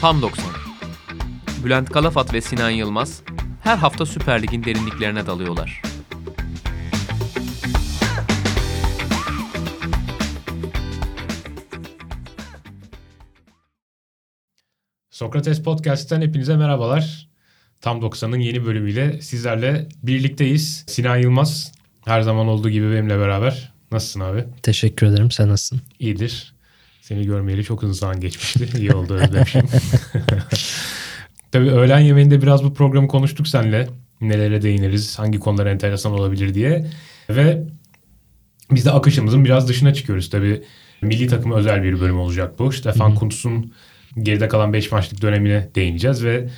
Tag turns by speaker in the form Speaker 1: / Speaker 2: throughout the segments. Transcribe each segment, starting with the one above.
Speaker 1: Tam 90. Bülent Kalafat ve Sinan Yılmaz her hafta Süper Lig'in derinliklerine dalıyorlar.
Speaker 2: Sokrates Podcast'ten hepinize merhabalar. Tam 90'ın yeni bölümüyle sizlerle birlikteyiz. Sinan Yılmaz her zaman olduğu gibi benimle beraber. Nasılsın abi?
Speaker 3: Teşekkür ederim. Sen nasılsın?
Speaker 2: İyidir. Seni görmeyeli çok uzun zaman geçmişti. İyi oldu özlemişim. Tabii öğlen yemeğinde biraz bu programı konuştuk seninle. Nelere değiniriz, hangi konular enteresan olabilir diye. Ve biz de akışımızın biraz dışına çıkıyoruz. Tabii milli takımı özel bir bölüm olacak bu. Stefan Kuntz'un geride kalan 5 maçlık dönemine değineceğiz ve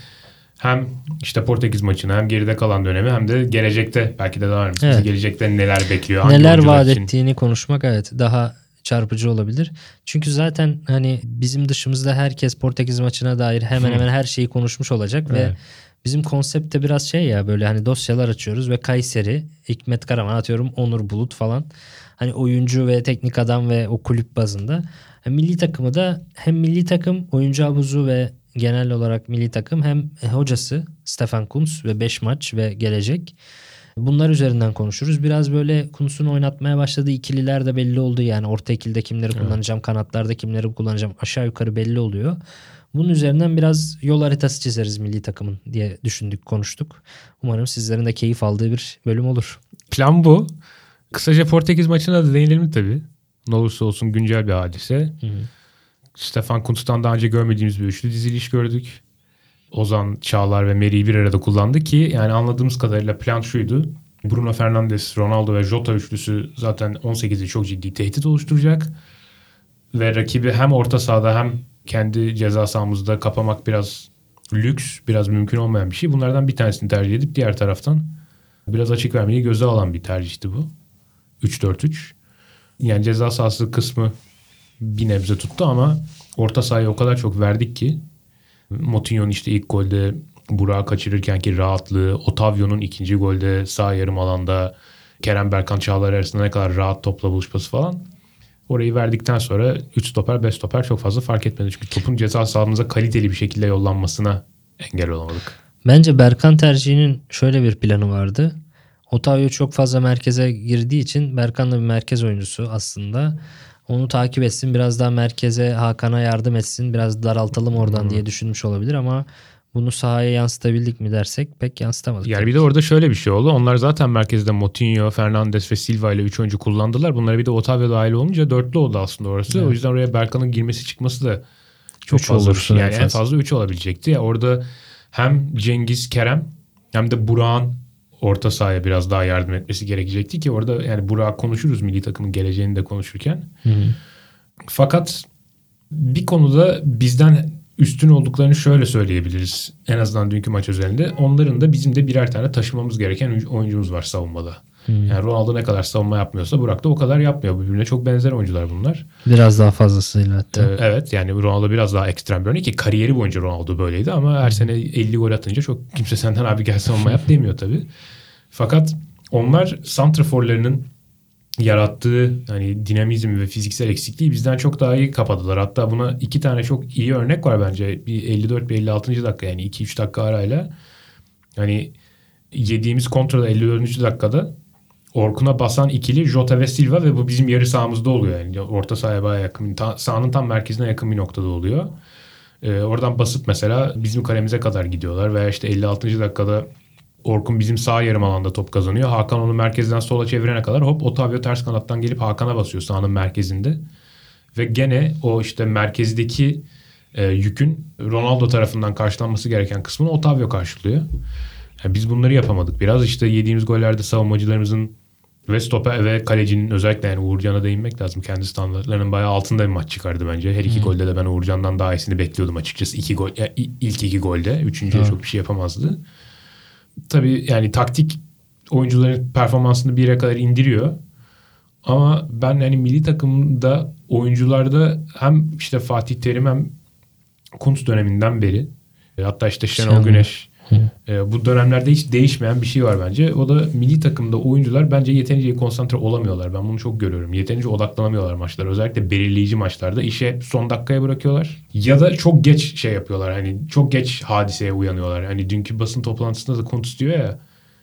Speaker 2: hem işte Portekiz maçını hem geride kalan dönemi hem de gelecekte belki de daha önemlisi
Speaker 3: Evet.
Speaker 2: gelecekte neler bekliyor.
Speaker 3: Neler vaat
Speaker 2: için.
Speaker 3: ettiğini konuşmak evet daha çarpıcı olabilir. Çünkü zaten hani bizim dışımızda herkes Portekiz maçına dair hemen hemen her şeyi konuşmuş olacak ve
Speaker 2: Evet.
Speaker 3: bizim konsept de biraz şey ya böyle hani dosyalar açıyoruz ve Kayseri, Hikmet Karaman atıyorum Onur Bulut falan. Hani oyuncu ve teknik adam ve o kulüp bazında. Ha, Milli takımı da hem milli takım, oyuncu havuzu ve genel olarak milli takım hem hocası Stefan Kuntz ve 5 maç ve gelecek. Bunlar üzerinden konuşuruz. Biraz böyle Kuntz'un oynatmaya başladığı ikililer de belli oldu. Yani orta ikilide kimleri kullanacağım, kanatlarda kimleri kullanacağım aşağı yukarı belli oluyor. Bunun üzerinden biraz yol haritası çizeriz milli takımın diye düşündük, konuştuk. Umarım sizlerin de keyif aldığı bir bölüm olur.
Speaker 2: Plan bu. Kısaca Portekiz maçına da değinelim tabii. Ne olursa olsun güncel bir hadise. Stefan Kuntz'tan daha önce görmediğimiz bir üçlü diziliş gördük. Ozan, Çağlar ve Meri'yi bir arada kullandı ki yani anladığımız kadarıyla plan şuydu. Bruno Fernandes, Ronaldo ve Jota üçlüsü zaten 18'i çok ciddi tehdit oluşturacak. Ve rakibi hem orta sahada hem kendi ceza sahamızda kapamak biraz lüks, biraz mümkün olmayan bir şey. Bunlardan bir tanesini tercih edip diğer taraftan biraz açık vermeyi göze alan bir tercihti bu. 3-4-3. Yani ceza sahası kısmı bir nebze tuttu ama orta sahaya o kadar çok verdik ki Motinho'nun işte ilk golde Burak'ı kaçırırkenki rahatlığı, Otavio'nun ikinci golde sağ yarım alanda Kerem Berkan Çağlar arasında ne kadar rahat topla buluşması falan. Orayı verdikten sonra 3 stoper 5 stoper çok fazla fark etmedi. Çünkü topun ceza sahamıza kaliteli bir şekilde yollanmasına engel olamadık.
Speaker 3: Bence Berkan tercihinin şöyle bir planı vardı. Otavio çok fazla merkeze girdiği için Berkan da bir merkez oyuncusu aslında. Onu takip etsin biraz daha merkeze Hakan'a yardım etsin biraz daraltalım oradan diye düşünmüş olabilir ama bunu sahaya yansıtabildik mi dersek pek yansıtamadık.
Speaker 2: Yani bir de orada şöyle bir şey oldu. Onlar zaten merkezde Motinho, Fernandes ve Silva ile 3 oyuncu kullandılar. Bunlara bir de Otavio dahil olunca dörtlü oldu aslında orası.
Speaker 3: Evet.
Speaker 2: O yüzden oraya Berkan'ın girmesi çıkması da çok
Speaker 3: Üç
Speaker 2: fazla
Speaker 3: olursun
Speaker 2: Yani en
Speaker 3: fazla.
Speaker 2: fazla 3 olabilecekti. Ya orada hem Cengiz, Kerem hem de Burak'ın orta sahaya biraz daha yardım etmesi gerekecekti ki orada yani Burak konuşuruz milli takımın geleceğini de konuşurken.
Speaker 3: Hı hı.
Speaker 2: Fakat bir konuda bizden üstün olduklarını şöyle söyleyebiliriz. En azından dünkü maç özelinde. Onların da bizim de birer tane taşımamız gereken oyuncumuz var savunmada. Yani Ronaldo ne kadar savunma yapmıyorsa Burak da o kadar yapmıyor. Birbirine çok benzer oyuncular bunlar.
Speaker 3: Biraz daha fazlasıyla hatta.
Speaker 2: Ee, evet yani Ronaldo biraz daha ekstrem bir örnek ki kariyeri boyunca Ronaldo böyleydi ama her sene 50 gol atınca çok kimse senden abi gel savunma yap demiyor tabii. Fakat onlar santraforlarının yarattığı hani dinamizm ve fiziksel eksikliği bizden çok daha iyi kapadılar. Hatta buna iki tane çok iyi örnek var bence. Bir 54 bir 56. dakika yani 2-3 dakika arayla. Hani yediğimiz kontrada 54. dakikada Orkun'a basan ikili Jota ve Silva ve bu bizim yarı sahamızda oluyor. Yani orta sahaya bayağı yakın. Ta, sahanın tam merkezine yakın bir noktada oluyor. Ee, oradan basıp mesela bizim kalemize kadar gidiyorlar. Veya işte 56. dakikada Orkun bizim sağ yarım alanda top kazanıyor. Hakan onu merkezden sola çevirene kadar hop Otavio ters kanattan gelip Hakan'a basıyor sahanın merkezinde. Ve gene o işte merkezdeki e, yükün Ronaldo tarafından karşılanması gereken kısmını Otavio karşılıyor. Yani biz bunları yapamadık. Biraz işte yediğimiz gollerde savunmacılarımızın ve stoper ve kalecinin özellikle yani Uğurcan'a değinmek lazım. Kendi standartlarının bayağı altında bir maç çıkardı bence. Her iki golde de ben Uğurcan'dan daha iyisini bekliyordum açıkçası. İki gol, ya, i- ilk iki golde. Üçüncüye çok bir şey yapamazdı. Tabii yani taktik oyuncuların performansını bir yere kadar indiriyor. Ama ben hani milli takımda oyuncularda hem işte Fatih Terim hem Kuntz döneminden beri e, hatta işte Şenol. Güneş E, bu dönemlerde hiç değişmeyen bir şey var bence. O da milli takımda oyuncular bence yeterince konsantre olamıyorlar. Ben bunu çok görüyorum. Yeterince odaklanamıyorlar maçlara. Özellikle belirleyici maçlarda işe son dakikaya bırakıyorlar. Ya da çok geç şey yapıyorlar. Hani çok geç hadiseye uyanıyorlar. Hani dünkü basın toplantısında da Kuntz diyor ya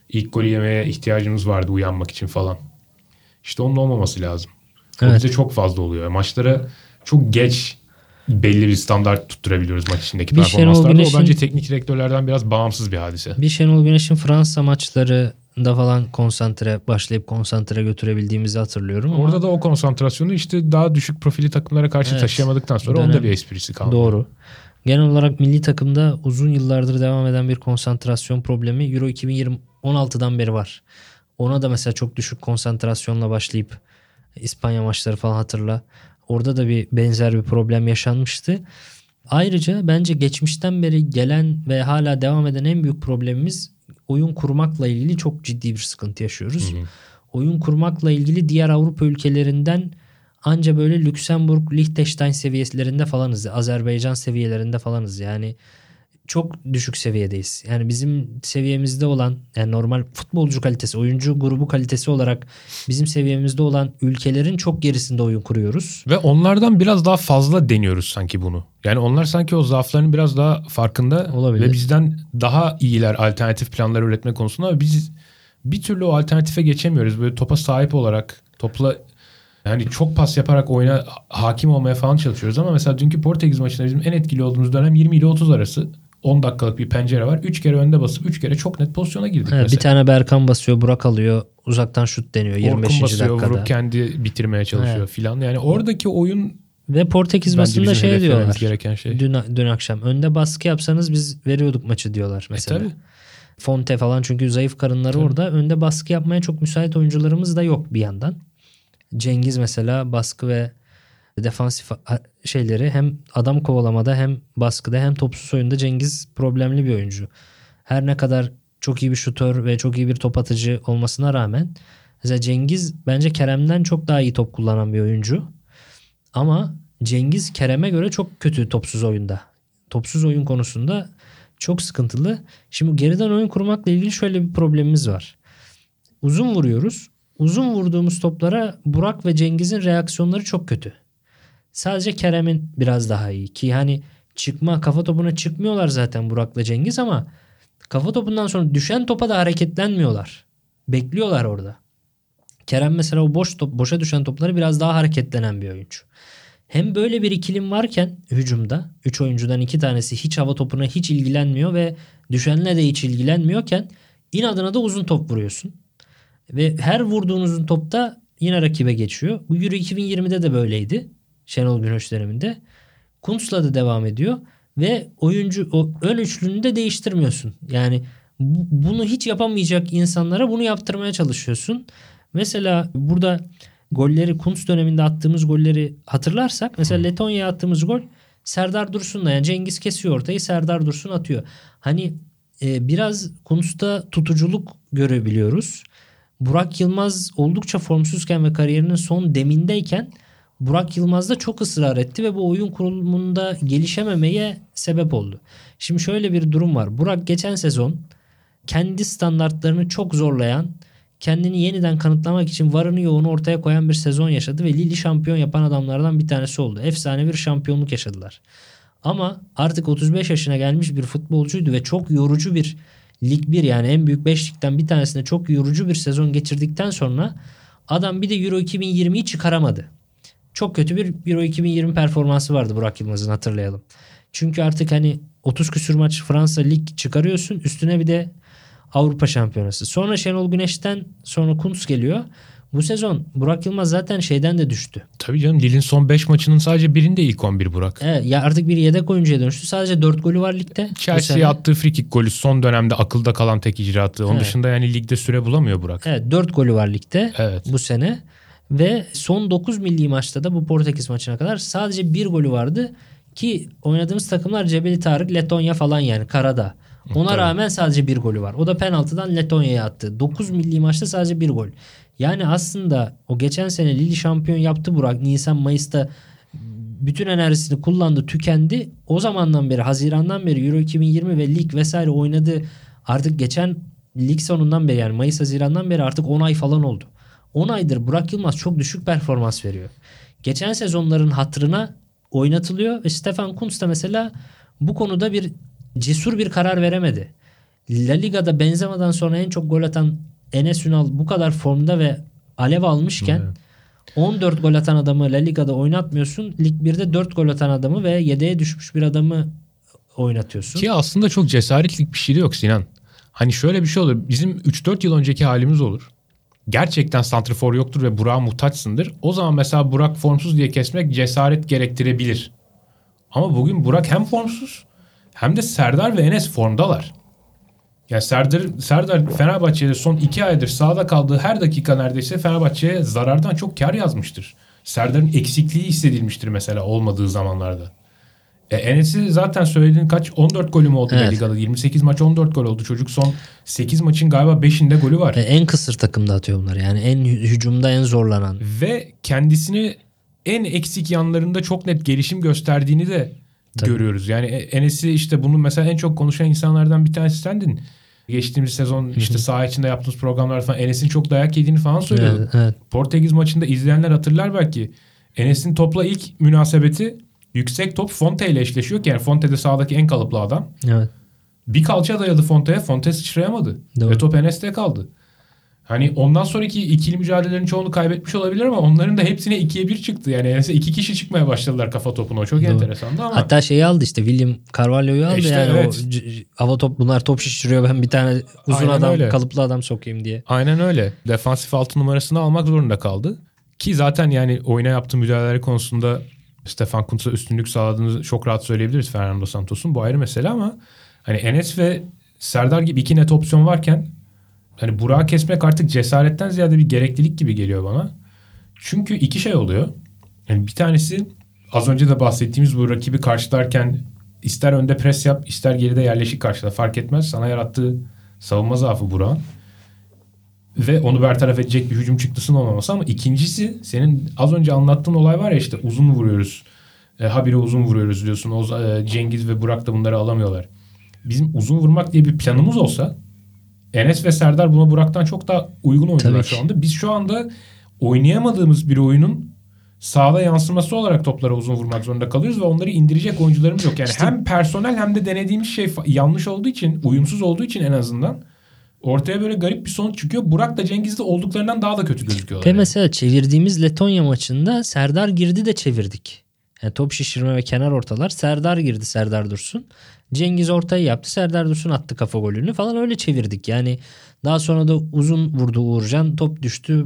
Speaker 2: ilk golü yemeye ihtiyacımız vardı uyanmak için falan. İşte onun olmaması lazım. O
Speaker 3: Evet.
Speaker 2: bize çok fazla oluyor. Maçlara çok geç belli bir standart tutturabiliyoruz maç içindeki
Speaker 3: Bir
Speaker 2: performanslarda.
Speaker 3: Güneş'in-
Speaker 2: O bence teknik direktörlerden biraz bağımsız bir hadise.
Speaker 3: Bir Şenol Güneş'in Fransa maçları da falan konsantre başlayıp konsantre götürebildiğimizi hatırlıyorum ama
Speaker 2: Orada da o konsantrasyonu işte daha düşük profili takımlara karşı
Speaker 3: Evet.
Speaker 2: taşıyamadıktan sonra
Speaker 3: Dönem-
Speaker 2: onda bir esprisi kaldı.
Speaker 3: doğru. Genel olarak milli takımda uzun yıllardır devam eden bir konsantrasyon problemi Euro 2016'dan beri var. Ona da mesela çok düşük konsantrasyonla başlayıp İspanya maçları falan hatırla. Orada da bir benzer bir problem yaşanmıştı. Ayrıca bence geçmişten beri gelen ve hala devam eden en büyük problemimiz oyun kurmakla ilgili çok ciddi bir sıkıntı yaşıyoruz. Oyun kurmakla ilgili diğer Avrupa ülkelerinden anca böyle Lüksemburg, Liechtenstein seviyelerinde falanız. Azerbaycan seviyelerinde falanız. Yani çok düşük seviyedeyiz. Yani bizim seviyemizde olan yani normal futbolcu kalitesi, oyuncu grubu kalitesi olarak bizim seviyemizde olan ülkelerin çok gerisinde oyun kuruyoruz.
Speaker 2: Ve onlardan biraz daha fazla deniyoruz sanki bunu. Yani onlar sanki o zaaflarının biraz daha farkında
Speaker 3: Olabilir.
Speaker 2: ve bizden daha iyiler alternatif planlar üretme konusunda ama biz bir türlü o alternatife geçemiyoruz. Böyle topa sahip olarak topla yani çok pas yaparak oyuna hakim olmaya falan çalışıyoruz ama mesela dünkü Portekiz maçında bizim en etkili olduğumuz dönem 20 ile 30 arası 10 dakikalık bir pencere var. 3 kere önde basıp 3 kere çok net pozisyona girdik
Speaker 3: Evet,
Speaker 2: mesela.
Speaker 3: bir tane Berkan basıyor, Burak alıyor. Uzaktan şut deniyor 25.
Speaker 2: Orkun basıyor
Speaker 3: dakikada.
Speaker 2: vurup kendi bitirmeye çalışıyor filan. Yani oradaki oyun
Speaker 3: Ve Portekiz basında şey diyorlar.
Speaker 2: gereken şey.
Speaker 3: Dün, dün akşam önde baskı yapsanız biz veriyorduk maçı diyorlar mesela.
Speaker 2: E, tabii.
Speaker 3: Fonte falan çünkü zayıf karınları orada. Önde baskı yapmaya çok müsait oyuncularımız da yok bir yandan. Cengiz mesela baskı ve defansif şeyleri hem adam kovalamada hem baskıda hem topsuz oyunda Cengiz problemli bir oyuncu. Her ne kadar çok iyi bir şutör ve çok iyi bir top atıcı olmasına rağmen mesela Cengiz bence Kerem'den çok daha iyi top kullanan bir oyuncu. Ama Cengiz Kerem'e göre çok kötü topsuz oyunda. Topsuz oyun konusunda çok sıkıntılı. Şimdi geriden oyun kurmakla ilgili şöyle bir problemimiz var. Uzun vuruyoruz. Uzun vurduğumuz toplara Burak ve Cengiz'in reaksiyonları çok kötü. Sadece Kerem'in biraz daha iyi ki hani çıkma kafa topuna çıkmıyorlar zaten Burak'la Cengiz ama kafa topundan sonra düşen topa da hareketlenmiyorlar. Bekliyorlar orada. Kerem mesela o boş top, boşa düşen topları biraz daha hareketlenen bir oyuncu. Hem böyle bir ikilim varken hücumda 3 oyuncudan 2 tanesi hiç hava topuna hiç ilgilenmiyor ve düşenle de hiç ilgilenmiyorken inadına da uzun top vuruyorsun. Ve her vurduğunuzun topta yine rakibe geçiyor. Bu Euro 2020'de de böyleydi. Şenol Güneş döneminde. Kuntz'la da devam ediyor ve oyuncu o ön üçlünü de değiştirmiyorsun. Yani bu- bunu hiç yapamayacak insanlara bunu yaptırmaya çalışıyorsun. Mesela burada golleri Kuntz döneminde attığımız golleri hatırlarsak mesela Letonya'ya attığımız gol Serdar Dursun'la yani Cengiz kesiyor ortayı Serdar Dursun atıyor. Hani e, biraz Kuntz'ta tutuculuk görebiliyoruz. Burak Yılmaz oldukça formsuzken ve kariyerinin son demindeyken Burak Yılmaz da çok ısrar etti ve bu oyun kurulumunda gelişememeye sebep oldu. Şimdi şöyle bir durum var. Burak geçen sezon kendi standartlarını çok zorlayan, kendini yeniden kanıtlamak için varını yoğunu ortaya koyan bir sezon yaşadı ve Lille şampiyon yapan adamlardan bir tanesi oldu. Efsane bir şampiyonluk yaşadılar. Ama artık 35 yaşına gelmiş bir futbolcuydu ve çok yorucu bir Lig 1 yani en büyük 5 ligden bir tanesinde çok yorucu bir sezon geçirdikten sonra adam bir de Euro 2020'yi çıkaramadı. Çok kötü bir Euro 2020 performansı vardı Burak Yılmaz'ın hatırlayalım. Çünkü artık hani 30 küsür maç Fransa lig çıkarıyorsun. Üstüne bir de Avrupa Şampiyonası. Sonra Şenol Güneş'ten sonra Kuntz geliyor. Bu sezon Burak Yılmaz zaten şeyden de düştü.
Speaker 2: Tabii canım Lille'in son 5 maçının sadece birinde ilk 11 Burak.
Speaker 3: Evet, ya artık bir yedek oyuncuya dönüştü. Sadece 4 golü var ligde.
Speaker 2: Chelsea'ye attığı frikik golü son dönemde akılda kalan tek icraatı. Onun
Speaker 3: Evet.
Speaker 2: dışında yani ligde süre bulamıyor Burak.
Speaker 3: Evet 4 golü var ligde
Speaker 2: Evet.
Speaker 3: bu sene. Ve son 9 milli maçta da bu Portekiz maçına kadar sadece bir golü vardı. Ki oynadığımız takımlar Cebeli Tarık, Letonya falan yani karada. Ona
Speaker 2: Tabii.
Speaker 3: rağmen sadece bir golü var. O da penaltıdan Letonya'ya attı. 9 milli maçta sadece bir gol. Yani aslında o geçen sene Lille şampiyon yaptı Burak. Nisan Mayıs'ta bütün enerjisini kullandı, tükendi. O zamandan beri, Haziran'dan beri Euro 2020 ve lig vesaire oynadı. Artık geçen lig sonundan beri yani Mayıs Haziran'dan beri artık 10 ay falan oldu. 10 aydır Burak Yılmaz çok düşük performans veriyor. Geçen sezonların hatırına oynatılıyor ve Stefan Kuntz da mesela bu konuda bir cesur bir karar veremedi. La Liga'da Benzema'dan sonra en çok gol atan Enes Ünal bu kadar formda ve alev almışken
Speaker 2: Evet.
Speaker 3: 14 gol atan adamı La Liga'da oynatmıyorsun. Lig 1'de 4 gol atan adamı ve yedeğe düşmüş bir adamı oynatıyorsun.
Speaker 2: Ki aslında çok cesaretlik bir şey de yok Sinan. Hani şöyle bir şey olur. Bizim 3-4 yıl önceki halimiz olur. Gerçekten santrifor yoktur ve Burak'a muhtaçsındır. O zaman mesela Burak formsuz diye kesmek cesaret gerektirebilir. Ama bugün Burak hem formsuz hem de Serdar ve Enes formdalar. Yani Serdar, Serdar Fenerbahçe'de son iki aydır sahada kaldığı her dakika neredeyse Fenerbahçe'ye zarardan çok kar yazmıştır. Serdar'ın eksikliği hissedilmiştir mesela olmadığı zamanlarda. E, Enes'i zaten söylediğin kaç 14 golü mü oldu
Speaker 3: Evet.
Speaker 2: Liga'da? 28 maç 14 gol oldu. Çocuk son 8 maçın galiba 5'inde golü var.
Speaker 3: Ve en kısır takımda atıyor bunları. Yani en hü- hücumda en zorlanan.
Speaker 2: Ve kendisini en eksik yanlarında çok net gelişim gösterdiğini de
Speaker 3: Tabii.
Speaker 2: görüyoruz. Yani E- Enes'i işte bunu mesela en çok konuşan insanlardan bir tanesi sendin. Geçtiğimiz sezon işte saha içinde yaptığımız programlarda falan Enes'in çok dayak yediğini falan söylüyordun.
Speaker 3: Evet, evet.
Speaker 2: Portekiz maçında izleyenler hatırlar belki. Enes'in topla ilk münasebeti yüksek top Fonte ile eşleşiyor ki yani Fonte de sahadaki en kalıplı adam.
Speaker 3: evet.
Speaker 2: Bir kalça dayadı Fonte'ye. Fonte sıçrayamadı.
Speaker 3: Doğru.
Speaker 2: Ve top Enes'te kaldı. Hani ondan sonraki ikili mücadelelerin çoğunu kaybetmiş olabilir ama onların da hepsine ikiye bir çıktı. Yani Enes'e iki kişi çıkmaya başladılar kafa topuna. O çok
Speaker 3: Doğru.
Speaker 2: enteresandı ama.
Speaker 3: Hatta şeyi aldı işte William Carvalho'yu aldı
Speaker 2: İşte
Speaker 3: yani
Speaker 2: evet.
Speaker 3: o hava top bunlar top şişiriyor ben bir tane uzun
Speaker 2: Aynen
Speaker 3: adam
Speaker 2: öyle.
Speaker 3: kalıplı adam sokayım diye.
Speaker 2: Aynen öyle. Defansif altı numarasını almak zorunda kaldı. Ki zaten yani oyuna yaptığı müdahaleler konusunda Stefan Kuntz'a üstünlük sağladığını çok rahat söyleyebiliriz Fernando Santos'un. Bu ayrı mesele ama hani Enes ve Serdar gibi iki net opsiyon varken hani Burak'ı kesmek artık cesaretten ziyade bir gereklilik gibi geliyor bana. Çünkü iki şey oluyor. Yani bir tanesi az önce de bahsettiğimiz bu rakibi karşılarken ister önde pres yap ister geride yerleşik karşıla fark etmez. Sana yarattığı savunma zaafı Burak'ın ve onu bertaraf edecek bir hücum çıktısının olmaması ama ikincisi senin az önce anlattığın olay var ya işte uzun vuruyoruz. E, habire uzun vuruyoruz diyorsun. O, e, Cengiz ve Burak da bunları alamıyorlar. Bizim uzun vurmak diye bir planımız olsa Enes ve Serdar buna Burak'tan çok daha uygun
Speaker 3: Tabii
Speaker 2: şu anda. Biz şu anda oynayamadığımız bir oyunun sahada yansıması olarak toplara uzun vurmak zorunda kalıyoruz ve onları indirecek oyuncularımız yok. Yani
Speaker 3: İşte-
Speaker 2: hem personel hem de denediğimiz şey yanlış olduğu için, uyumsuz olduğu için en azından ortaya böyle garip bir sonuç çıkıyor. Burak da Cengiz de olduklarından daha da kötü gözüküyorlar.
Speaker 3: Ve
Speaker 2: yani.
Speaker 3: mesela çevirdiğimiz Letonya maçında Serdar girdi de çevirdik. Yani top şişirme ve kenar ortalar. Serdar girdi Serdar Dursun. Cengiz ortayı yaptı. Serdar Dursun attı kafa golünü falan öyle çevirdik. Yani daha sonra da uzun vurdu Uğurcan. Top düştü.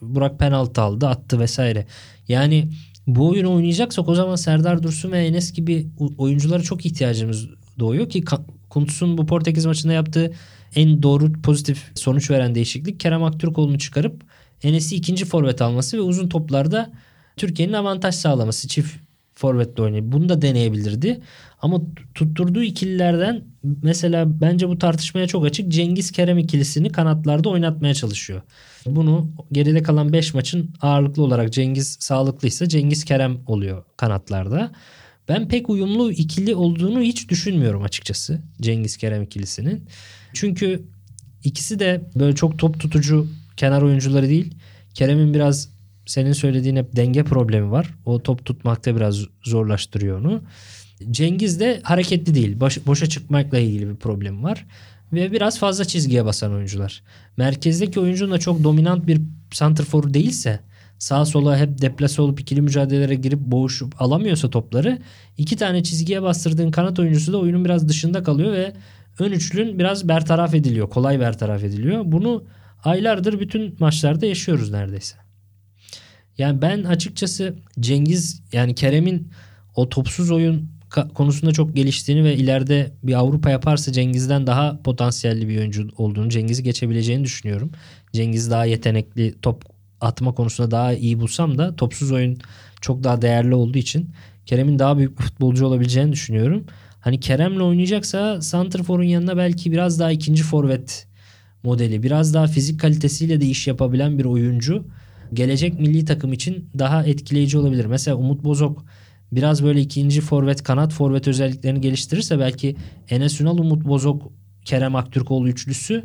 Speaker 3: Burak penaltı aldı attı vesaire. Yani bu oyunu oynayacaksak o zaman Serdar Dursun ve Enes gibi oyunculara çok ihtiyacımız doğuyor ki Kuntz'un bu Portekiz maçında yaptığı en doğru pozitif sonuç veren değişiklik Kerem Aktürkoğlu'nu çıkarıp Enes'i ikinci forvet alması ve uzun toplarda Türkiye'nin avantaj sağlaması çift forvetle oynayıp bunu da deneyebilirdi. Ama tutturduğu ikililerden mesela bence bu tartışmaya çok açık Cengiz Kerem ikilisini kanatlarda oynatmaya çalışıyor. Bunu geride kalan 5 maçın ağırlıklı olarak Cengiz sağlıklıysa Cengiz Kerem oluyor kanatlarda. Ben pek uyumlu ikili olduğunu hiç düşünmüyorum açıkçası Cengiz Kerem ikilisinin. Çünkü ikisi de böyle çok top tutucu kenar oyuncuları değil. Kerem'in biraz senin söylediğin hep denge problemi var. O top tutmakta biraz zorlaştırıyor onu. Cengiz de hareketli değil. Boş- boşa çıkmakla ilgili bir problemi var. Ve biraz fazla çizgiye basan oyuncular. Merkezdeki oyuncunun da çok dominant bir santrforu değilse sağa sola hep deplase olup ikili mücadelelere girip boğuşup alamıyorsa topları iki tane çizgiye bastırdığın kanat oyuncusu da oyunun biraz dışında kalıyor ve ön üçlün biraz bertaraf ediliyor. Kolay bertaraf ediliyor. Bunu aylardır bütün maçlarda yaşıyoruz neredeyse. Yani ben açıkçası Cengiz yani Kerem'in o topsuz oyun konusunda çok geliştiğini ve ileride bir Avrupa yaparsa Cengiz'den daha potansiyelli bir oyuncu olduğunu, Cengiz'i geçebileceğini düşünüyorum. Cengiz daha yetenekli top atma konusunda daha iyi bulsam da topsuz oyun çok daha değerli olduğu için Kerem'in daha büyük futbolcu olabileceğini düşünüyorum. Hani Kerem'le oynayacaksa Santrfor'un yanına belki biraz daha ikinci forvet modeli, biraz daha fizik kalitesiyle de iş yapabilen bir oyuncu gelecek milli takım için daha etkileyici olabilir. Mesela Umut Bozok biraz böyle ikinci forvet kanat forvet özelliklerini geliştirirse belki Enes Ünal, Umut Bozok, Kerem Aktürkoğlu üçlüsü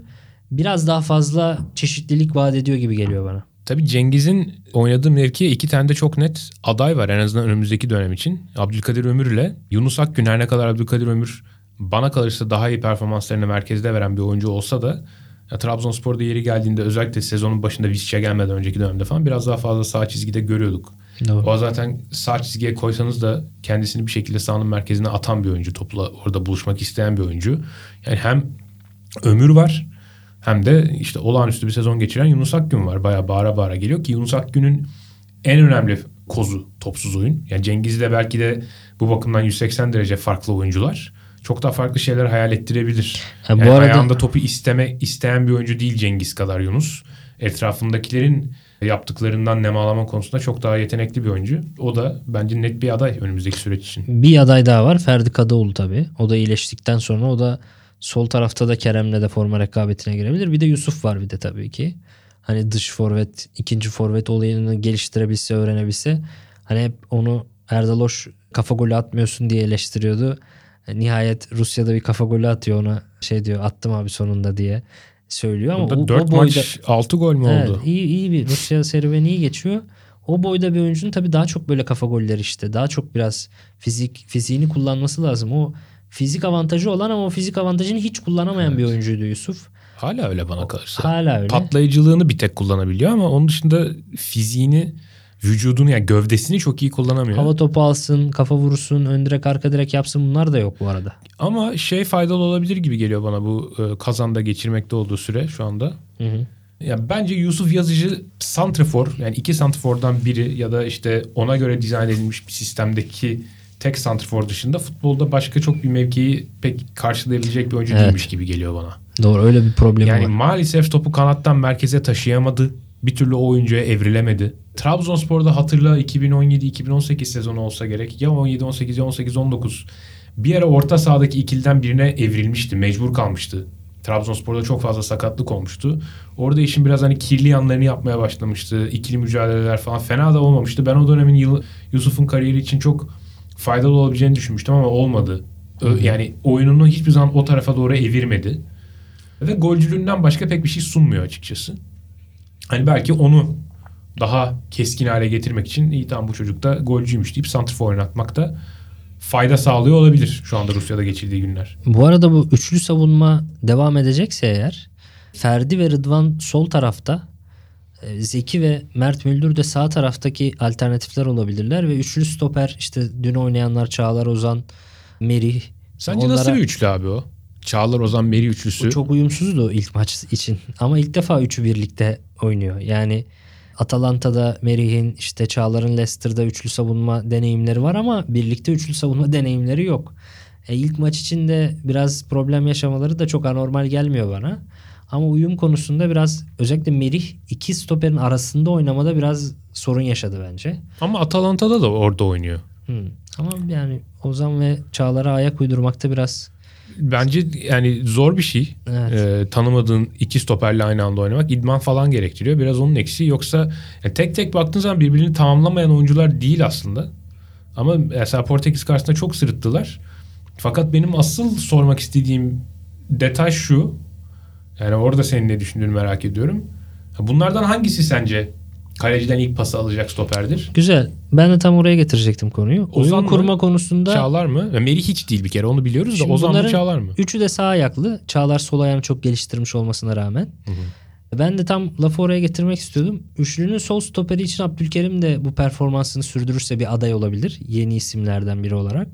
Speaker 3: biraz daha fazla çeşitlilik vaat ediyor gibi geliyor bana.
Speaker 2: Tabii Cengiz'in oynadığı mevkiye iki tane de çok net aday var en azından önümüzdeki dönem için. Abdülkadir Ömür ile Yunus Akgün her ne kadar Abdülkadir Ömür bana kalırsa daha iyi performanslarını merkezde veren bir oyuncu olsa da ya, Trabzonspor'da yeri geldiğinde özellikle sezonun başında Visca gelmeden önceki dönemde falan biraz daha fazla sağ çizgide görüyorduk.
Speaker 3: Doğru.
Speaker 2: O zaten sağ çizgiye koysanız da kendisini bir şekilde sahanın merkezine atan bir oyuncu. Topla orada buluşmak isteyen bir oyuncu. Yani hem ömür var hem de işte olağanüstü bir sezon geçiren Yunus Akgün var. Bayağı bağıra bağıra geliyor ki Yunus Akgün'ün en önemli kozu topsuz oyun. Yani Cengiz'le belki de bu bakımdan 180 derece farklı oyuncular. Çok daha farklı şeyler hayal ettirebilir.
Speaker 3: Ha, bu
Speaker 2: yani
Speaker 3: arada-
Speaker 2: ayağında topu isteme isteyen bir oyuncu değil Cengiz kadar Yunus. Etrafındakilerin yaptıklarından nemalama konusunda çok daha yetenekli bir oyuncu. O da bence net bir aday önümüzdeki süreç için.
Speaker 3: Bir aday daha var Ferdi Kadıoğlu tabii. O da iyileştikten sonra o da sol tarafta da Kerem'le de forma rekabetine girebilir. Bir de Yusuf var bir de tabii ki. Hani dış forvet, ikinci forvet olayını geliştirebilse, öğrenebilse. Hani hep onu Erdal Hoş kafa golü atmıyorsun diye eleştiriyordu. Nihayet Rusya'da bir kafa golü atıyor ona şey diyor attım abi sonunda diye söylüyor ama
Speaker 2: Burada
Speaker 3: o,
Speaker 2: 4
Speaker 3: o boyda
Speaker 2: maç 6 gol mü
Speaker 3: Evet,
Speaker 2: oldu?
Speaker 3: iyi, iyi bir Rusya serüveni iyi geçiyor. O boyda bir oyuncunun tabii daha çok böyle kafa golleri işte. Daha çok biraz fizik fiziğini kullanması lazım. O fizik avantajı olan ama o fizik avantajını hiç kullanamayan bir oyuncuydu Yusuf.
Speaker 2: Hala öyle bana kalırsa.
Speaker 3: Hala öyle.
Speaker 2: Patlayıcılığını bir tek kullanabiliyor ama onun dışında fiziğini, vücudunu yani gövdesini çok iyi kullanamıyor.
Speaker 3: Hava topu alsın, kafa vursun, ön direk arka direk yapsın bunlar da yok bu arada.
Speaker 2: Ama şey faydalı olabilir gibi geliyor bana bu e, kazanda geçirmekte olduğu süre şu anda.
Speaker 3: Hı hı.
Speaker 2: Ya bence Yusuf Yazıcı santrafor yani iki santrafordan biri ya da işte ona göre dizayn edilmiş bir sistemdeki tek santrafor dışında futbolda başka çok bir mevkiyi pek karşılayabilecek bir oyuncu
Speaker 3: Evet.
Speaker 2: değilmiş gibi geliyor bana.
Speaker 3: Doğru öyle bir problemi
Speaker 2: Yani
Speaker 3: var.
Speaker 2: maalesef topu kanattan merkeze taşıyamadı. Bir türlü o oyuncuya evrilemedi. Trabzonspor'da hatırla 2017-2018 sezonu olsa gerek. Ya 17-18 ya 18-19. Bir ara orta sahadaki ikiliden birine evrilmişti. Mecbur kalmıştı. Trabzonspor'da çok fazla sakatlık olmuştu. Orada işin biraz hani kirli yanlarını yapmaya başlamıştı. İkili mücadeleler falan fena da olmamıştı. Ben o dönemin yıl, Yusuf'un kariyeri için çok faydalı olabileceğini düşünmüştüm ama olmadı. Yani oyununu hiçbir zaman o tarafa doğru evirmedi. Ve golcülüğünden başka pek bir şey sunmuyor açıkçası. Hani belki onu daha keskin hale getirmek için iyi tamam bu çocuk da golcüymüş deyip santrfor oynatmakta fayda sağlıyor olabilir şu anda Rusya'da geçirdiği günler.
Speaker 3: Bu arada bu üçlü savunma devam edecekse eğer Ferdi ve Rıdvan sol tarafta Zeki ve Mert Müldür de sağ taraftaki alternatifler olabilirler ve üçlü stoper işte dün oynayanlar Çağlar Ozan, Merih.
Speaker 2: Sence nasıl
Speaker 3: Onlara-
Speaker 2: bir üçlü abi o? Çağlar Ozan Meri üçlüsü.
Speaker 3: O çok uyumsuzdu ilk maç için. Ama ilk defa üçü birlikte oynuyor. Yani Atalanta'da Merih'in işte Çağlar'ın Leicester'da üçlü savunma deneyimleri var ama birlikte üçlü savunma deneyimleri yok. E, ilk maç içinde biraz problem yaşamaları da çok anormal gelmiyor bana. Ama uyum konusunda biraz özellikle Merih iki stoperin arasında oynamada biraz sorun yaşadı bence.
Speaker 2: Ama Atalanta'da da orada oynuyor.
Speaker 3: Hmm. Ama yani Ozan ve Çağlar'a ayak uydurmakta biraz
Speaker 2: Bence yani zor bir şey.
Speaker 3: Evet.
Speaker 2: Ee, tanımadığın iki stoperle aynı anda oynamak idman falan gerektiriyor. Biraz onun eksiği yoksa yani tek tek baktığın zaman birbirini tamamlamayan oyuncular değil aslında. Ama mesela Portekiz karşısında çok sırıttılar. Fakat benim asıl sormak istediğim detay şu. Yani orada senin ne düşündüğünü merak ediyorum. Bunlardan hangisi sence kaleciden ilk pası alacak stoperdir?
Speaker 3: güzel. Ben de tam oraya getirecektim konuyu.
Speaker 2: Ozan
Speaker 3: Oyun
Speaker 2: mı?
Speaker 3: kurma konusunda
Speaker 2: Çağlar mı? Ya Merih hiç değil bir kere onu biliyoruz da
Speaker 3: Şimdi
Speaker 2: Ozan mı Çağlar mı?
Speaker 3: Üçü de sağ ayaklı. Çağlar sol ayağını çok geliştirmiş olmasına rağmen. Ben de tam lafı oraya getirmek istiyordum. Üçlünün sol stoperi için Abdülkerim de bu performansını sürdürürse bir aday olabilir. Yeni isimlerden biri olarak.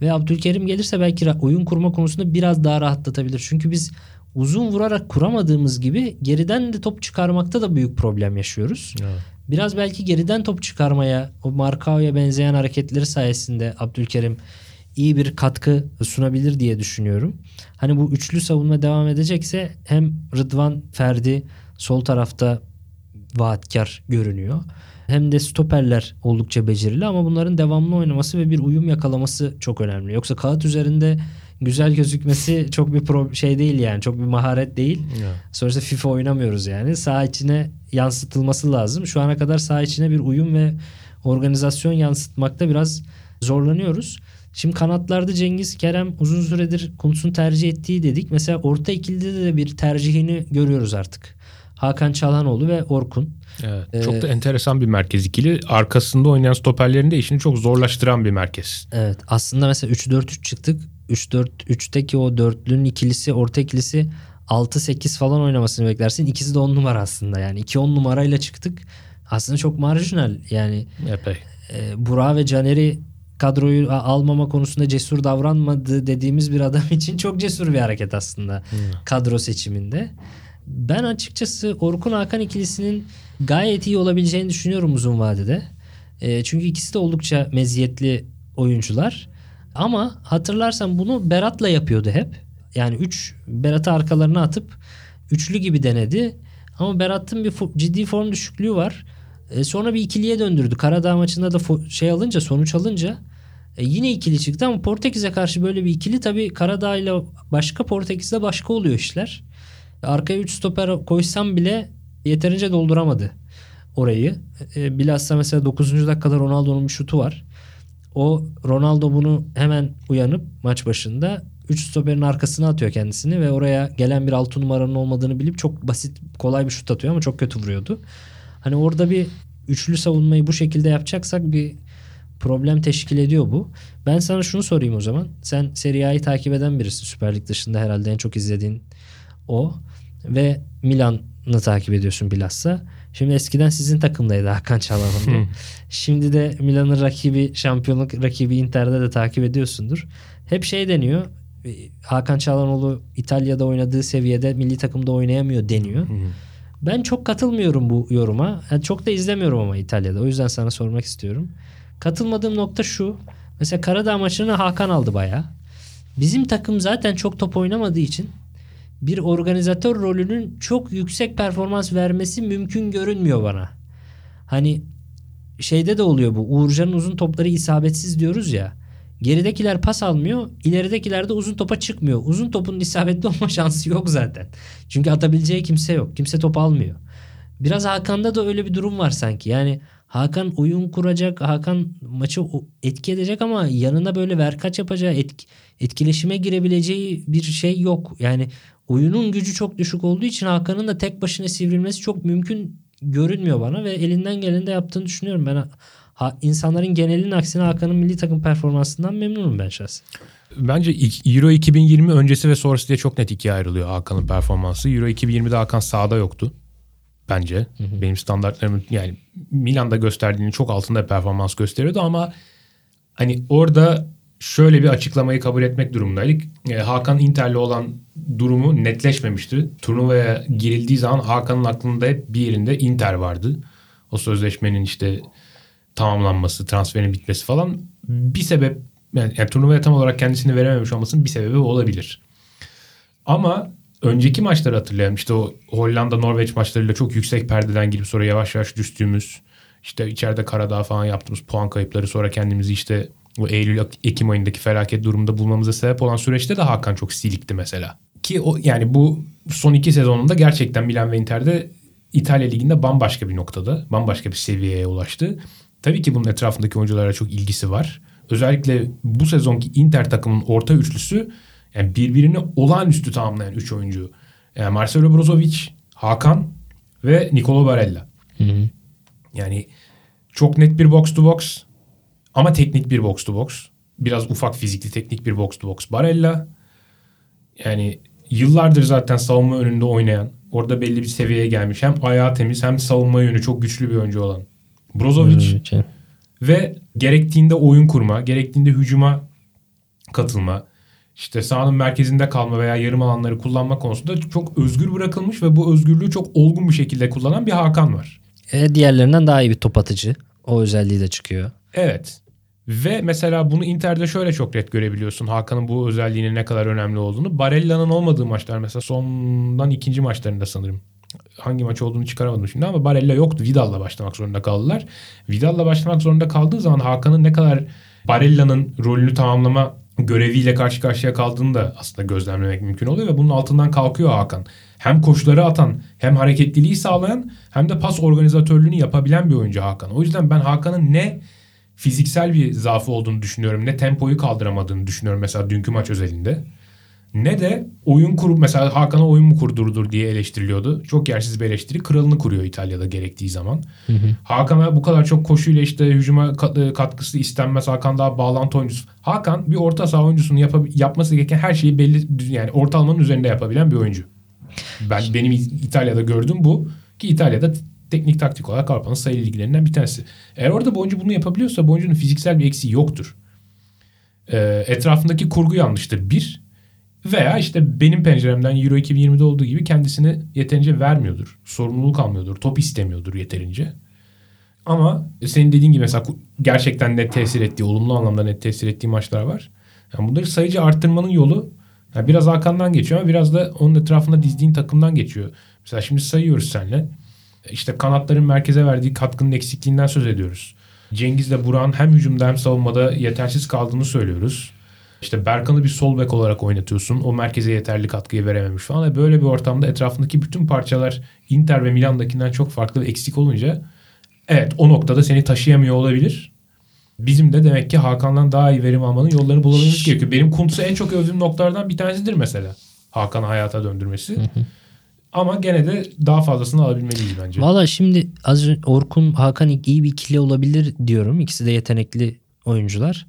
Speaker 3: Ve Abdülkerim gelirse belki oyun kurma konusunda biraz daha rahatlatabilir. Çünkü biz uzun vurarak kuramadığımız gibi geriden de top çıkarmakta da büyük problem yaşıyoruz.
Speaker 2: Evet.
Speaker 3: Biraz belki geriden top çıkarmaya, o Markao'ya benzeyen hareketleri sayesinde Abdülkerim iyi bir katkı sunabilir diye düşünüyorum. Hani bu üçlü savunma devam edecekse hem Rıdvan Ferdi sol tarafta vaatkar görünüyor. Hem de stoperler oldukça becerili ama bunların devamlı oynaması ve bir uyum yakalaması çok önemli. Yoksa kağıt üzerinde güzel gözükmesi çok bir pro- şey değil yani. Çok bir maharet değil.
Speaker 2: Evet.
Speaker 3: Sonuçta FIFA oynamıyoruz yani. Sağ içine yansıtılması lazım. Şu ana kadar sağ içine bir uyum ve organizasyon yansıtmakta biraz zorlanıyoruz. Şimdi kanatlarda Cengiz Kerem uzun süredir Kuntz'un tercih ettiği dedik. Mesela orta ikilide de bir tercihini görüyoruz artık. Hakan Çalhanoğlu ve Orkun.
Speaker 2: Evet,
Speaker 3: Ee,
Speaker 2: çok da enteresan bir merkez ikili. Arkasında oynayan stoperlerin de işini çok zorlaştıran bir merkez.
Speaker 3: Evet aslında mesela 3-4-3 çıktık. 3-4-3'teki o dörtlünün ikilisi orta ikilisi 6-8 falan oynamasını beklersin. İkisi de 10 numara aslında yani. 2-10 numarayla çıktık. Aslında çok marjinal yani
Speaker 2: Epey.
Speaker 3: e, Burak ve Caner'i kadroyu almama konusunda cesur davranmadı dediğimiz bir adam için çok cesur bir hareket aslında kadro seçiminde. Ben açıkçası Orkun Hakan ikilisinin gayet iyi olabileceğini düşünüyorum uzun vadede. E, çünkü ikisi de oldukça meziyetli oyuncular. Ama hatırlarsan bunu Berat'la yapıyordu hep. Yani 3 Berat'ı arkalarına atıp üçlü gibi denedi. Ama Berat'ın bir ciddi form düşüklüğü var. E, sonra bir ikiliye döndürdü. Karadağ maçında da şey alınca sonuç alınca e, yine ikili çıktı ama Portekiz'e karşı böyle bir ikili tabii Karadağ ile başka Portekiz'de başka oluyor işler. Arkaya 3 stoper koysam bile yeterince dolduramadı orayı. E, bilhassa mesela 9. dakikada Ronaldo'nun bir şutu var. O Ronaldo bunu hemen uyanıp maç başında 3 stoperin arkasına atıyor kendisini ve oraya gelen bir 6 numaranın olmadığını bilip çok basit kolay bir şut atıyor ama çok kötü vuruyordu. Hani orada bir üçlü savunmayı bu şekilde yapacaksak bir problem teşkil ediyor bu. Ben sana şunu sorayım o zaman. Sen Serie A'yı takip eden birisin. Süper Lig dışında herhalde en çok izlediğin o. Ve Milan'ı takip ediyorsun bilhassa. Şimdi eskiden sizin takımdaydı Hakan Çalhanoğlu. Şimdi de Milan'ın rakibi, şampiyonluk rakibi Inter'de de takip ediyorsundur. Hep şey deniyor. e, Hakan Çalhanoğlu İtalya'da oynadığı seviyede milli takımda oynayamıyor deniyor. Ben çok katılmıyorum bu yoruma. Yani çok da izlemiyorum ama İtalya'da. O yüzden sana sormak istiyorum. Katılmadığım nokta şu. Mesela Karadağ maçını Hakan aldı bayağı. Bizim takım zaten çok top oynamadığı için bir organizatör rolünün çok yüksek performans vermesi mümkün görünmüyor bana. Hani şeyde de oluyor bu. Uğurcan'ın uzun topları isabetsiz diyoruz ya. Geridekiler pas almıyor. ileridekiler de uzun topa çıkmıyor. Uzun topun isabetli olma şansı yok zaten. Çünkü atabileceği kimse yok. Kimse top almıyor. Biraz Hakan'da da öyle bir durum var sanki. Yani Hakan oyun kuracak, Hakan maçı etki edecek ama yanına böyle verkaç yapacağı, etki, etkileşime girebileceği bir şey yok. Yani oyunun gücü çok düşük olduğu için Hakan'ın da tek başına sivrilmesi çok mümkün görünmüyor bana ve elinden geleni de yaptığını düşünüyorum. Ben ha, insanların genelinin aksine Hakan'ın milli takım performansından memnunum ben şahsen.
Speaker 2: Bence Euro 2020 öncesi ve sonrası diye çok net ikiye ayrılıyor Hakan'ın performansı. Euro 2020'de Hakan sahada yoktu. Bence. Benim standartlarım yani Milan'da gösterdiğinin çok altında performans gösteriyordu ama hani orada şöyle bir açıklamayı kabul etmek durumundaydık. E, Hakan Inter'le olan durumu netleşmemişti. Turnuvaya girildiği zaman Hakan'ın aklında hep bir yerinde Inter vardı. O sözleşmenin işte tamamlanması, transferin bitmesi falan bir sebep yani, yani turnuvaya tam olarak kendisini verememiş olmasının bir sebebi olabilir. Ama önceki maçları hatırlayalım. İşte o Hollanda Norveç maçlarıyla çok yüksek perdeden girip sonra yavaş yavaş düştüğümüz işte içeride Karadağ falan yaptığımız puan kayıpları sonra kendimizi işte o Eylül Ekim ayındaki felaket durumda bulmamıza sebep olan süreçte de Hakan çok silikti mesela. Ki o yani bu son iki sezonunda gerçekten Milan ve Inter'de İtalya Ligi'nde bambaşka bir noktada, bambaşka bir seviyeye ulaştı. Tabii ki bunun etrafındaki oyunculara çok ilgisi var. Özellikle bu sezonki Inter takımının orta üçlüsü yani birbirini olağanüstü tamamlayan üç oyuncu. Yani Marcelo Brozovic, Hakan ve Nicolo Barella. Yani çok net bir box to box ama teknik bir box to box. Biraz ufak fizikli teknik bir box to box. Barella yani yıllardır zaten savunma önünde oynayan, orada belli bir seviyeye gelmiş. Hem ayağı temiz hem savunma yönü çok güçlü bir oyuncu olan. Brozovic ve gerektiğinde oyun kurma, gerektiğinde hücuma katılma, işte sahanın merkezinde kalma veya yarım alanları kullanma konusunda çok özgür bırakılmış ve bu özgürlüğü çok olgun bir şekilde kullanan bir Hakan var.
Speaker 3: E, diğerlerinden daha iyi bir top atıcı. O özelliği de çıkıyor.
Speaker 2: Evet. Ve mesela bunu Inter'de şöyle çok net görebiliyorsun. Hakan'ın bu özelliğinin ne kadar önemli olduğunu. Barella'nın olmadığı maçlar mesela sondan ikinci maçlarında sanırım. Hangi maç olduğunu çıkaramadım şimdi ama Barella yoktu. Vidal'la başlamak zorunda kaldılar. Vidal'la başlamak zorunda kaldığı zaman Hakan'ın ne kadar Barella'nın rolünü tamamlama göreviyle karşı karşıya kaldığını da aslında gözlemlemek mümkün oluyor ve bunun altından kalkıyor Hakan. Hem koşuları atan, hem hareketliliği sağlayan hem de pas organizatörlüğünü yapabilen bir oyuncu Hakan. O yüzden ben Hakan'ın ne fiziksel bir zaafı olduğunu düşünüyorum. Ne tempoyu kaldıramadığını düşünüyorum mesela dünkü maç özelinde. Ne de oyun kurup mesela Hakan'a oyun mu kurdurdur diye eleştiriliyordu. Çok yersiz bir eleştiri. Kralını kuruyor İtalya'da gerektiği zaman. Hakan'a bu kadar çok koşuyla işte hücuma kat- katkısı istenmez. Hakan daha bağlantı oyuncusu. Hakan bir orta saha oyuncusunun yap- yapması gereken her şeyi belli yani ortalamanın üzerinde yapabilen bir oyuncu. Ben benim İtalya'da gördüğüm bu ki İtalya'da teknik taktik olarak Avrupa'nın sayılı liglerinden bir tanesi. Eğer orada bu oyuncu bunu yapabiliyorsa bu oyuncunun fiziksel bir eksiği yoktur. Ee, etrafındaki kurgu yanlıştır. Bir veya işte benim penceremden Euro 2020'de olduğu gibi kendisini yeterince vermiyordur. Sorumluluk almıyordur. Top istemiyordur yeterince. Ama senin dediğin gibi mesela gerçekten net tesir ettiği, olumlu anlamda net tesir ettiği maçlar var. Yani bunları sayıcı arttırmanın yolu yani biraz Hakan'dan geçiyor ama biraz da onun etrafında dizdiğin takımdan geçiyor. Mesela şimdi sayıyoruz seninle. İşte kanatların merkeze verdiği katkının eksikliğinden söz ediyoruz. Cengiz'le Burak'ın hem hücumda hem savunmada yetersiz kaldığını söylüyoruz. İşte Berkan'ı bir sol bek olarak oynatıyorsun. O merkeze yeterli katkıyı verememiş falan. Ve böyle bir ortamda etrafındaki bütün parçalar Inter ve Milan'dakinden çok farklı ve eksik olunca evet o noktada seni taşıyamıyor olabilir. Bizim de demek ki Hakan'dan daha iyi verim almanın yollarını bulmamız gerekiyor. Benim Kuntz'u en çok övdüğüm noktalardan bir tanesidir mesela. Hakan'ı hayata döndürmesi. Ama gene de daha fazlasını alabilmeliyiz bence.
Speaker 3: Valla şimdi az Orkun Hakan iyi bir ikili olabilir diyorum. İkisi de yetenekli oyuncular.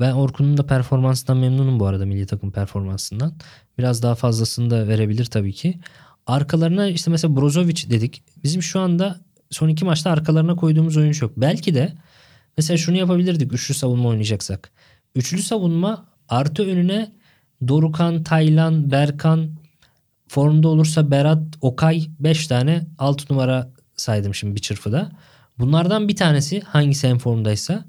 Speaker 3: Ben Orkun'un da performansından memnunum bu arada milli takım performansından. Biraz daha fazlasını da verebilir tabii ki. Arkalarına işte mesela Brozovic dedik. Bizim şu anda son iki maçta arkalarına koyduğumuz oyuncu yok. Belki de mesela şunu yapabilirdik üçlü savunma oynayacaksak. Üçlü savunma artı önüne Dorukan, Taylan, Berkan, formda olursa Berat, Okay 5 tane 6 numara saydım şimdi bir çırpıda. Bunlardan bir tanesi hangisi en formdaysa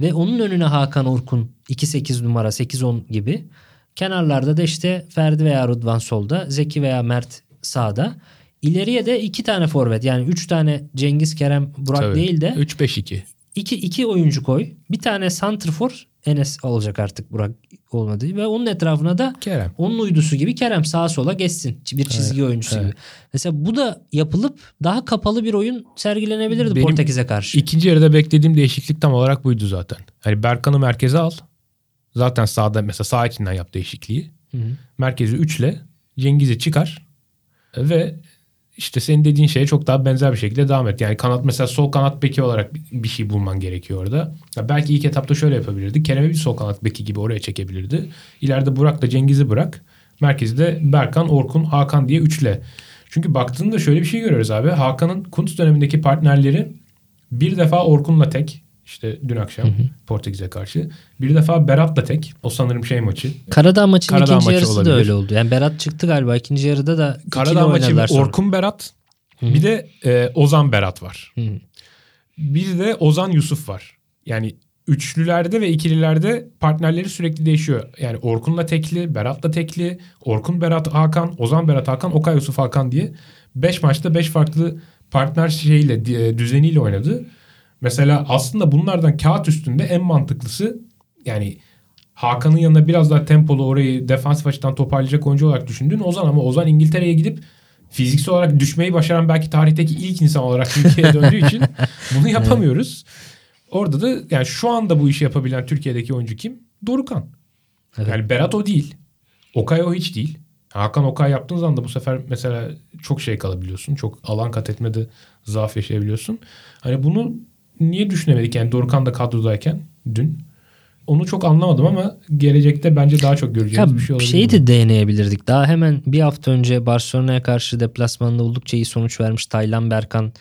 Speaker 3: ve onun önüne Hakan Orkun 2-8 numara 8-10 gibi. Kenarlarda da işte Ferdi veya Rıdvan solda, Zeki veya Mert sağda. İleriye de iki tane forvet yani üç tane Cengiz Kerem Burak
Speaker 2: Tabii.
Speaker 3: değil de
Speaker 2: 3-5-2.
Speaker 3: İki, iki oyuncu koy. Bir tane santrfor Enes olacak artık Burak olmadığı ve onun etrafına da
Speaker 2: Kerem.
Speaker 3: onun uydusu gibi Kerem sağa sola geçsin. Bir çizgi oyuncusu
Speaker 2: evet.
Speaker 3: gibi. Mesela bu da yapılıp daha kapalı bir oyun sergilenebilirdi
Speaker 2: Benim
Speaker 3: Portekiz'e karşı.
Speaker 2: İkinci yarıda beklediğim değişiklik tam olarak buydu zaten. Hani Berkan'ı merkeze al. Zaten sağda mesela sağ içinden yap değişikliği.
Speaker 3: Hı hı.
Speaker 2: Merkezi 3 ile Cengiz'i çıkar. Ve işte senin dediğin şeye çok daha benzer bir şekilde devam et. Yani kanat mesela sol kanat beki olarak bir- şey bulman gerekiyor orada. Ya belki ilk etapta şöyle yapabilirdi. Kerem'i bir sol kanat beki gibi oraya çekebilirdi. İleride Burak da Cengiz'i bırak. Merkezde Berkan, Orkun, Hakan diye üçle. Çünkü baktığında şöyle bir şey görüyoruz abi. Hakan'ın Kuntz dönemindeki partnerleri bir defa Orkun'la tek. İşte dün akşam Portekiz'e karşı. Bir defa Berat'la tek. O sanırım şey maçı.
Speaker 3: Karadağ maçının
Speaker 2: Karadağ
Speaker 3: ikinci
Speaker 2: maçı
Speaker 3: yarısı
Speaker 2: olabilir.
Speaker 3: da öyle oldu. Yani Berat çıktı galiba ikinci yarıda da
Speaker 2: Karadağ maçı
Speaker 3: sonra.
Speaker 2: Orkun Berat. Bir de e, Ozan Berat var.
Speaker 3: Hı.
Speaker 2: Bir de Ozan Yusuf var. Yani üçlülerde ve ikililerde partnerleri sürekli değişiyor. Yani Orkun'la tekli, Berat'la tekli, Orkun Berat Hakan, Ozan Berat Hakan, Okay Yusuf Hakan diye 5 maçta 5 farklı partner şeyle e, düzeniyle oynadı. Mesela aslında bunlardan kağıt üstünde en mantıklısı yani Hakan'ın yanına biraz daha tempolu orayı defansif açıdan toparlayacak oyuncu olarak düşündüğün Ozan ama Ozan İngiltere'ye gidip fiziksel olarak düşmeyi başaran belki tarihteki ilk insan olarak Türkiye'ye döndüğü için bunu yapamıyoruz. Orada da yani şu anda bu işi yapabilen Türkiye'deki oyuncu kim? Dorukan.
Speaker 3: Evet.
Speaker 2: Yani Berat o değil. Okay o hiç değil. Hakan Okay yaptığın zaman da bu sefer mesela çok şey kalabiliyorsun. Çok alan kat etmede zaaf yaşayabiliyorsun. Hani bunu niye düşünemedik yani Dorukan da kadrodayken dün? Onu çok anlamadım ama gelecekte bence daha çok
Speaker 3: Ya
Speaker 2: göreceğimiz bir şey olabilir.
Speaker 3: şeyi de deneyebilirdik. Daha hemen bir hafta önce Barcelona'ya karşı deplasmanda oldukça iyi sonuç vermiş Taylan Berkan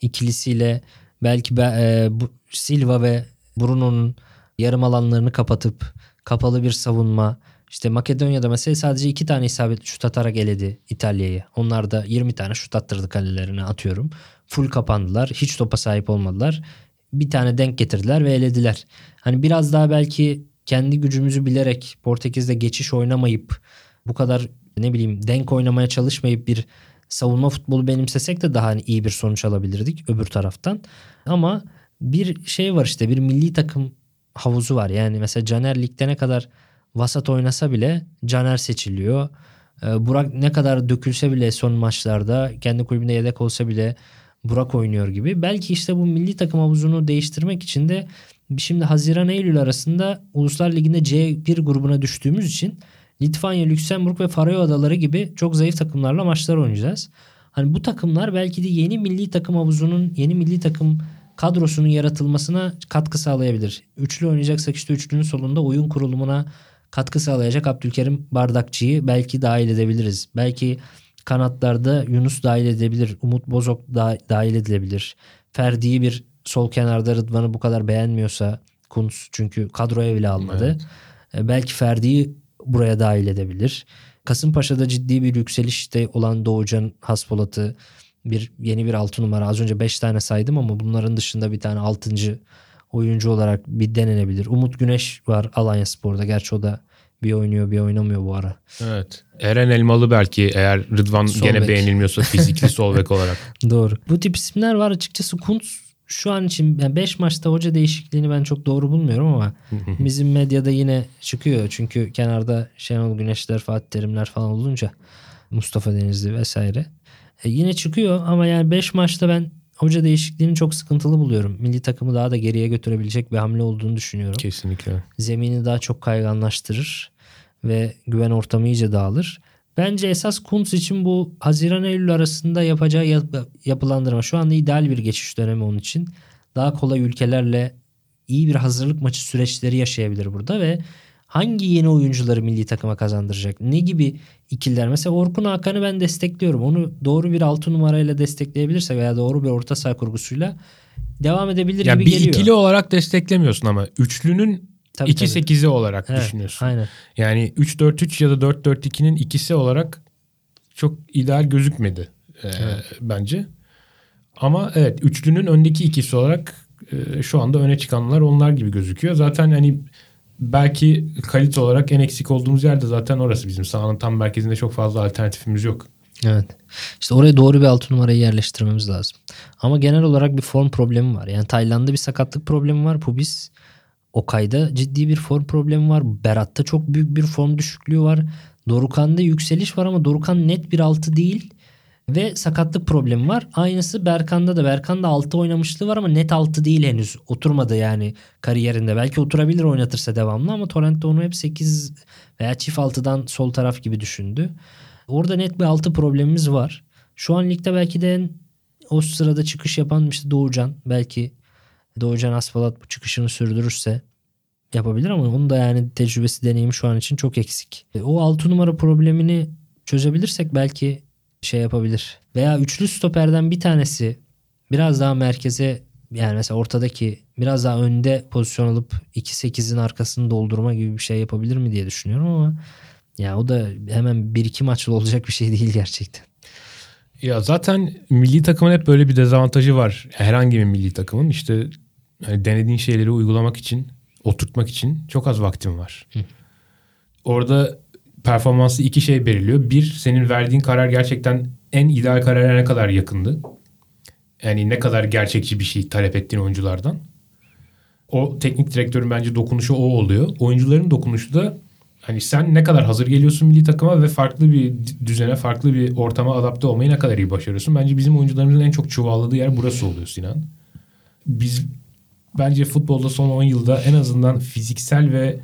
Speaker 3: ikilisiyle belki be, e, bu, Silva ve Bruno'nun yarım alanlarını kapatıp kapalı bir savunma. İşte Makedonya'da mesela sadece iki tane isabetli şut atarak eledi İtalya'yı. Onlar da 20 tane şut attırdı kalelerine atıyorum. Full kapandılar. Hiç topa sahip olmadılar. Bir tane denk getirdiler ve elediler. Hani biraz daha belki kendi gücümüzü bilerek Portekiz'de geçiş oynamayıp bu kadar ne bileyim denk oynamaya çalışmayıp bir savunma futbolu benimsesek de daha hani iyi bir sonuç alabilirdik öbür taraftan. Ama bir şey var işte bir milli takım havuzu var. Yani mesela Caner ligde ne kadar vasat oynasa bile Caner seçiliyor. Ee, Burak ne kadar dökülse bile son maçlarda kendi kulübünde yedek olsa bile Burak oynuyor gibi. Belki işte bu milli takım havuzunu değiştirmek için de Şimdi Haziran-Eylül arasında Uluslar Ligi'nde C1 grubuna düştüğümüz için Litvanya, Lüksemburg ve Faroe Adaları gibi çok zayıf takımlarla maçlar oynayacağız. Hani bu takımlar belki de yeni milli takım havuzunun, yeni milli takım kadrosunun yaratılmasına katkı sağlayabilir. Üçlü oynayacaksak işte üçlünün solunda oyun kurulumuna katkı sağlayacak Abdülkerim Bardakçı'yı belki dahil edebiliriz. Belki kanatlarda Yunus dahil edebilir. Umut Bozok da, dahil edilebilir. Ferdi'yi bir sol kenarda Rıdvan'ı bu kadar beğenmiyorsa Kuntz çünkü kadroya bile almadı. E, Belki Ferdi'yi buraya dahil edebilir. Kasımpaşa'da ciddi bir yükselişte olan Doğucan Haspolat'ı bir yeni bir altı numara. Az önce 5 tane saydım ama bunların dışında bir tane altıncı oyuncu olarak bir denenebilir. Umut Güneş var Alanya Spor'da. Gerçi o da bir oynuyor bir oynamıyor bu ara.
Speaker 2: Evet. Eren Elmalı belki eğer Rıdvan
Speaker 3: Sol
Speaker 2: gene beğenilmiyorsa fizikli sol bek olarak.
Speaker 3: Doğru. Bu tip isimler var açıkçası Kuntz şu an için 5 maçta hoca değişikliğini ben çok doğru bulmuyorum ama bizim medyada yine çıkıyor. Çünkü kenarda Şenol Güneşler, Fatih Terimler falan olunca Mustafa Denizli vesaire. E, yine çıkıyor ama yani 5 maçta ben hoca değişikliğini çok sıkıntılı buluyorum. Milli takımı daha da geriye götürebilecek bir hamle olduğunu düşünüyorum.
Speaker 2: Kesinlikle.
Speaker 3: Zemini daha çok kayganlaştırır ve güven ortamı iyice dağılır. Bence esas Kuntz için bu Haziran-Eylül arasında yapacağı yap- yapılandırma. Şu anda ideal bir geçiş dönemi onun için. Daha kolay ülkelerle iyi bir hazırlık maçı süreçleri yaşayabilir burada ve hangi yeni oyuncuları milli takıma kazandıracak? Ne gibi ikililer? Mesela Orkun Hakan'ı ben destekliyorum. Onu doğru bir 6 numarayla destekleyebilirse veya doğru bir orta saha kurgusuyla devam edebilir
Speaker 2: Ya
Speaker 3: gibi
Speaker 2: bir
Speaker 3: geliyor.
Speaker 2: ikili olarak desteklemiyorsun ama üçlünün
Speaker 3: Tabii, tabii.
Speaker 2: 2-8'i olarak
Speaker 3: Evet,
Speaker 2: düşünüyorsun.
Speaker 3: Aynen.
Speaker 2: Yani 3-4-3 ya da 4-4-2'nin ikisi olarak çok ideal gözükmedi e, bence. Ama evet üçlünün öndeki ikisi olarak e, şu anda öne çıkanlar onlar gibi gözüküyor. Zaten hani belki kalite olarak en eksik olduğumuz yerde zaten orası bizim sahanın tam merkezinde çok fazla alternatifimiz yok.
Speaker 3: Evet. İşte oraya doğru bir altı numarayı yerleştirmemiz lazım. Ama genel olarak bir form problemi var. Yani Tayland'da bir sakatlık problemi var. Pubis Okay'da ciddi bir form problemi var. Berat'ta çok büyük bir form düşüklüğü var. Dorukan'da yükseliş var ama Dorukan net bir altı değil. Ve sakatlık problemi var. Aynısı Berkan'da da. Berkan'da altı oynamışlığı var ama net altı değil henüz. Oturmadı yani kariyerinde. Belki oturabilir oynatırsa devamlı ama Torrent'te onu hep 8 veya çift altıdan sol taraf gibi düşündü. Orada net bir altı problemimiz var. Şu an ligde belki de en o sırada çıkış yapan işte Doğucan. Belki Doğucan Asfalat bu çıkışını sürdürürse yapabilir ama onun da yani tecrübesi deneyimi şu an için çok eksik. E, O 6 numara problemini çözebilirsek belki şey yapabilir. Veya üçlü stoperden bir tanesi biraz daha merkeze yani mesela ortadaki biraz daha önde pozisyon alıp 2-8'in arkasını doldurma gibi bir şey yapabilir mi diye düşünüyorum ama ya o da hemen 1-2 maçlı olacak bir şey değil gerçekten.
Speaker 2: Ya zaten milli takımın hep böyle bir dezavantajı var. Herhangi bir milli takımın işte hani denediğin şeyleri uygulamak için, oturtmak için çok az vaktin var. Orada performansı iki şey belirliyor. Bir, senin verdiğin karar gerçekten en ideal karara ne kadar yakındı. Yani ne kadar gerçekçi bir şey talep ettiğin oyunculardan. O teknik direktörün bence dokunuşu o oluyor. Oyuncuların dokunuşu da hani sen ne kadar hazır geliyorsun milli takıma ve farklı bir düzene, farklı bir ortama adapte olmayı ne kadar iyi başarıyorsun. Bence bizim oyuncularımızın en çok çuvalladığı yer burası oluyor Sinan. Biz bence futbolda son 10 yılda en azından fiziksel ve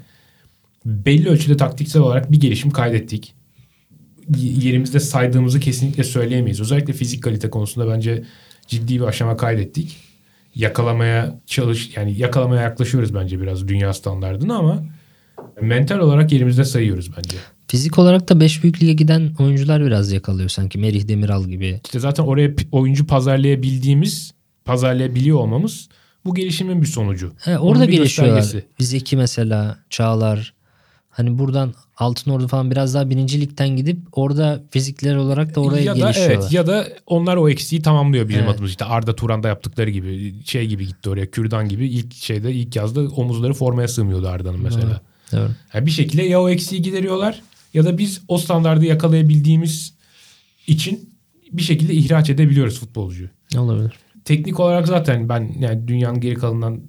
Speaker 2: belli ölçüde taktiksel olarak bir gelişim kaydettik. Yerimizde saydığımızı kesinlikle söyleyemeyiz. Özellikle fizik kalite konusunda bence ciddi bir aşama kaydettik. Yakalamaya çalış yani yakalamaya yaklaşıyoruz bence biraz dünya standartına ama mental olarak yerimizde sayıyoruz bence.
Speaker 3: Fizik olarak da 5 büyük lige giden oyuncular biraz yakalıyor sanki. Merih Demiral gibi.
Speaker 2: İşte zaten oraya oyuncu pazarlayabildiğimiz, pazarlayabiliyor olmamız bu gelişimin bir sonucu.
Speaker 3: He,
Speaker 2: Onun
Speaker 3: orada
Speaker 2: bir
Speaker 3: gelişiyorlar.
Speaker 2: göstergesi.
Speaker 3: Zeki mesela, Çağlar. Hani buradan Altınordu falan biraz daha birinci ligden gidip orada fizikler olarak da oraya
Speaker 2: ya da
Speaker 3: gelişiyorlar.
Speaker 2: evet ya da onlar o eksiği tamamlıyor bizim
Speaker 3: Evet.
Speaker 2: adımız işte Arda Turan'da yaptıkları gibi şey gibi gitti oraya Kürdan gibi ilk şeyde ilk yazda omuzları formaya sığmıyordu Arda'nın mesela.
Speaker 3: Doğru.
Speaker 2: Yani bir şekilde ya o eksiği gideriyorlar ya da biz o standardı yakalayabildiğimiz için bir şekilde ihraç edebiliyoruz futbolcuyu.
Speaker 3: Olabilir.
Speaker 2: Teknik olarak zaten ben yani dünyanın geri kalanından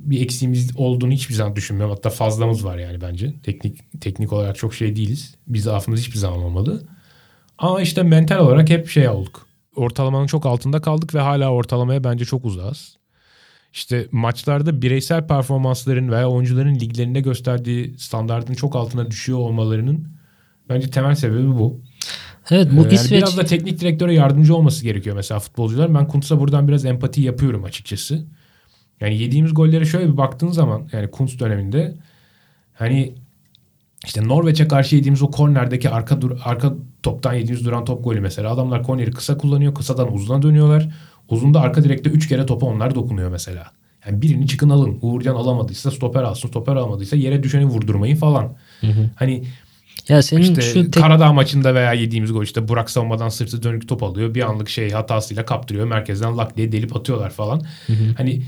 Speaker 2: bir eksiğimiz olduğunu hiçbir zaman düşünmüyorum. Hatta fazlamız var yani bence. Teknik teknik olarak çok şey değiliz. Biz zaafımız hiçbir zaman olmadı. Ama işte mental olarak hep şey olduk. Ortalamanın çok altında kaldık ve hala ortalamaya bence çok uzağız. işte maçlarda bireysel performansların veya oyuncuların liglerinde gösterdiği standartın çok altına düşüyor olmalarının bence temel sebebi bu.
Speaker 3: Evet bu
Speaker 2: Ee, yani
Speaker 3: İsveç
Speaker 2: biraz da teknik direktöre yardımcı olması gerekiyor mesela futbolcular. Ben Kuntz'a buradan biraz empati yapıyorum açıkçası. Yani yediğimiz gollere şöyle bir baktığın zaman yani Kuntz döneminde hani işte Norveç'e karşı yediğimiz o kornerdeki arka dur arka toptan yediğimiz duran top golü mesela. Adamlar korneri kısa kullanıyor. Kısadan uzuna dönüyorlar. Uzunda arka direkte 3 kere topa onlar dokunuyor mesela. Yani birini çıkın alın. Uğurcan alamadıysa stoper alsın. Stoper alamadıysa yere düşeni vurdurmayın falan. Hani
Speaker 3: ya senin
Speaker 2: işte
Speaker 3: şu tek-
Speaker 2: Karadağ maçında veya yediğimiz gol işte Burak savunmadan sırtı dönük top alıyor. Bir anlık şey hatasıyla kaptırıyor. Merkezden lak diye delip atıyorlar falan. Hani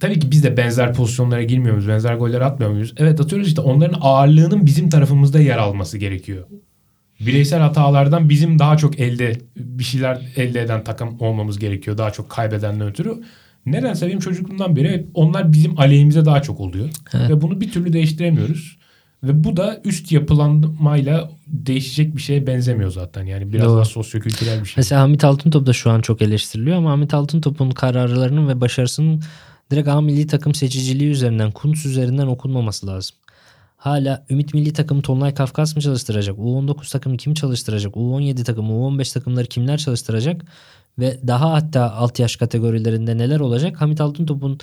Speaker 2: tabii ki biz de benzer pozisyonlara girmiyor muyuz? Benzer goller atmıyor muyuz? Evet atıyoruz işte onların ağırlığının bizim tarafımızda yer alması gerekiyor. Bireysel hatalardan bizim daha çok elde bir şeyler elde eden takım olmamız gerekiyor. Daha çok kaybedenden ötürü. Nedense benim çocukluğumdan beri onlar bizim aleyhimize daha çok oluyor.
Speaker 3: Evet.
Speaker 2: Ve bunu bir türlü değiştiremiyoruz. Ve bu da üst yapılanmayla değişecek bir şeye benzemiyor zaten. Yani biraz
Speaker 3: Doğru.
Speaker 2: daha sosyokültürel bir şey.
Speaker 3: Mesela Hamit Altıntop da şu an çok eleştiriliyor ama Hamit Altıntop'un kararlarının ve başarısının direkt A milli takım seçiciliği üzerinden, Kuntz üzerinden okunmaması lazım. Hala Ümit milli takım Tonlay Kafkas mı çalıştıracak? U19 takımı kim çalıştıracak? U17 takımı, U15 takımları kimler çalıştıracak? Ve daha hatta alt yaş kategorilerinde neler olacak? Hamit Altıntop'un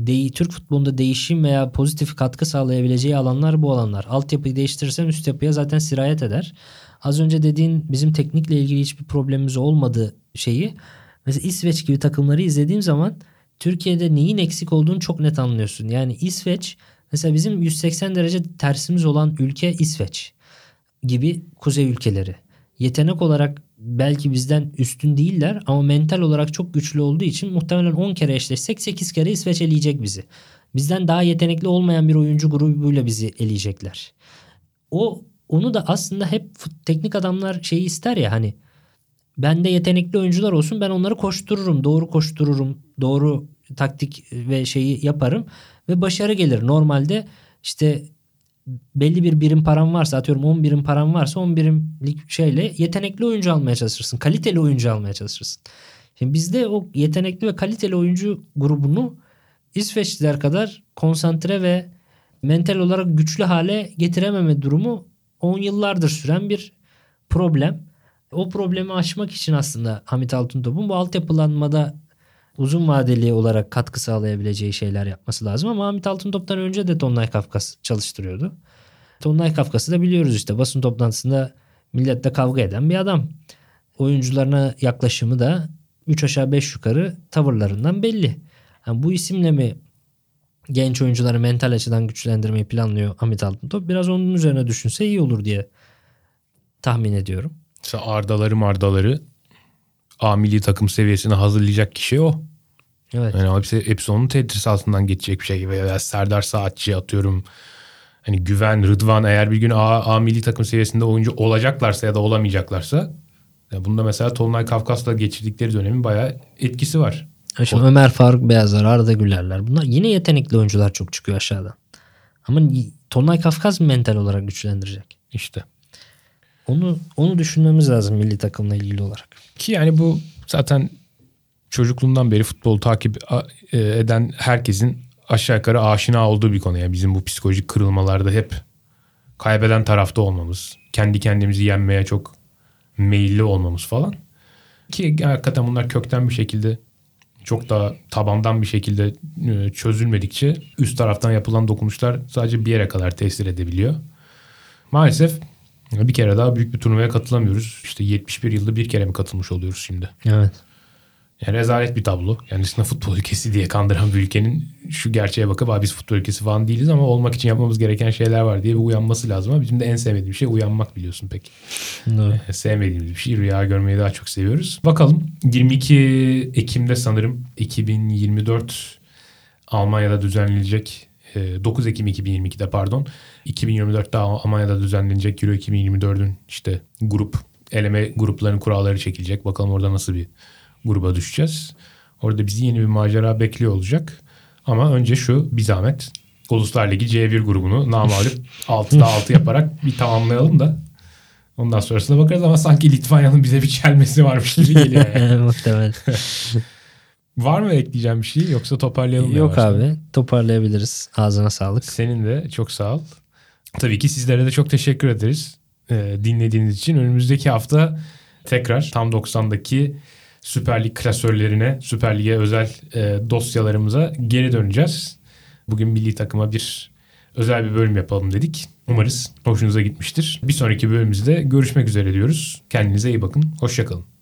Speaker 3: de- Türk futbolunda değişim veya pozitif katkı sağlayabileceği alanlar bu alanlar. Altyapıyı değiştirirsen üst yapıya zaten sirayet eder. Az önce dediğin bizim teknikle ilgili hiçbir problemimiz olmadığı şeyi mesela İsveç gibi takımları izlediğim zaman Türkiye'de neyin eksik olduğunu çok net anlıyorsun. Yani İsveç mesela bizim 180 derece tersimiz olan ülke İsveç gibi kuzey ülkeleri. Yetenek olarak belki bizden üstün değiller ama mental olarak çok güçlü olduğu için muhtemelen 10 kere eşleşsek 8 kere İsveç eleyecek bizi. Bizden daha yetenekli olmayan bir oyuncu grubuyla bizi eleyecekler. O onu da aslında hep teknik adamlar şeyi ister ya hani bende yetenekli oyuncular olsun ben onları koştururum, doğru koştururum, doğru taktik ve şeyi yaparım ve başarı gelir. Normalde işte belli bir birim param varsa atıyorum 10 birim param varsa 10 birimlik şeyle yetenekli oyuncu almaya çalışırsın. Kaliteli oyuncu almaya çalışırsın. Şimdi bizde o yetenekli ve kaliteli oyuncu grubunu İsveçliler kadar konsantre ve mental olarak güçlü hale getirememe durumu 10 yıllardır süren bir problem. O problemi aşmak için aslında Hamit Altıntop'un bu altyapılanmada uzun vadeli olarak katkı sağlayabileceği şeyler yapması lazım. Ama Hamit Altıntop'tan önce de Tonlay Kafkas çalıştırıyordu. Tonlay Kafkas'ı da biliyoruz işte basın toplantısında milletle kavga eden bir adam. Oyuncularına yaklaşımı da 3 aşağı 5 yukarı tavırlarından belli. Yani bu isimle mi genç oyuncuları mental açıdan güçlendirmeyi planlıyor Hamit Altıntop? Biraz onun üzerine düşünse iyi olur diye tahmin ediyorum.
Speaker 2: Mesela Ardaları mardaları A milli takım seviyesine hazırlayacak kişi o.
Speaker 3: Evet.
Speaker 2: Yani hepsi, hepsi onun tedrisi altından geçecek bir şey. Veya Serdar Saatçi atıyorum. Hani Güven, Rıdvan eğer bir gün A, A milli takım seviyesinde oyuncu olacaklarsa ya da olamayacaklarsa ya bunda mesela Tolunay Kafkas'la geçirdikleri dönemin bayağı etkisi var.
Speaker 3: Ha Şimdi Ömer Faruk Beyazlar, Arda Gülerler bunlar yine yetenekli oyuncular çok çıkıyor aşağıdan. Ama Tonlay Kafkas mental olarak güçlendirecek?
Speaker 2: İşte.
Speaker 3: Onu onu düşünmemiz lazım milli takımla ilgili olarak.
Speaker 2: Ki yani bu zaten çocukluğundan beri futbolu takip e, eden herkesin aşağı yukarı aşina olduğu bir konu. Yani bizim bu psikolojik kırılmalarda hep kaybeden tarafta olmamız, kendi kendimizi yenmeye çok meyilli olmamız falan. Ki hakikaten bunlar kökten bir şekilde çok daha tabandan bir şekilde e, çözülmedikçe üst taraftan yapılan dokunuşlar sadece bir yere kadar tesir edebiliyor. Maalesef bir kere daha büyük bir turnuvaya katılamıyoruz. İşte 71 yılda bir kere mi katılmış oluyoruz şimdi?
Speaker 3: Evet.
Speaker 2: Yani rezalet bir tablo. Kendisine futbol ülkesi diye kandıran bir ülkenin şu gerçeğe bakıp "Aa, biz futbol ülkesi falan değiliz ama olmak için yapmamız gereken şeyler var diye bir uyanması lazım. Ama bizim de en sevmediğim şey uyanmak biliyorsun pek.
Speaker 3: Doğru.
Speaker 2: Sevmediğimiz bir şey. Rüya görmeyi daha çok seviyoruz. Bakalım 22 Ekim'de sanırım 2024 Almanya'da düzenlenecek 9 Ekim 2022'de pardon 2024'te Almanya'da düzenlenecek Euro 2024'ün işte grup eleme gruplarının kuralları çekilecek. Bakalım orada nasıl bir gruba düşeceğiz. Orada bizi yeni bir macera bekliyor olacak. Ama önce şu bir zahmet Uluslar Ligi C1 grubunu namalup 6'da 6 yaparak bir tamamlayalım da ondan sonrasına bakarız ama sanki Litvanya'nın bize bir çelmesi varmış gibi geliyor. Yani.
Speaker 3: Muhtemelen.
Speaker 2: Var mı ekleyeceğim bir şey yoksa toparlayalım mı
Speaker 3: Yok
Speaker 2: yavaştan?
Speaker 3: abi toparlayabiliriz. Ağzına sağlık.
Speaker 2: Senin de çok sağ ol. Tabii ki sizlere de çok teşekkür ederiz e, dinlediğiniz için. Önümüzdeki hafta tekrar tam 90'daki Süper Lig klasörlerine, Süper Lig'e özel e, dosyalarımıza geri döneceğiz. Bugün milli takıma bir özel bir bölüm yapalım dedik. Umarız hoşunuza gitmiştir. Bir sonraki bölümümüzde görüşmek üzere diyoruz. Kendinize iyi bakın. Hoşçakalın.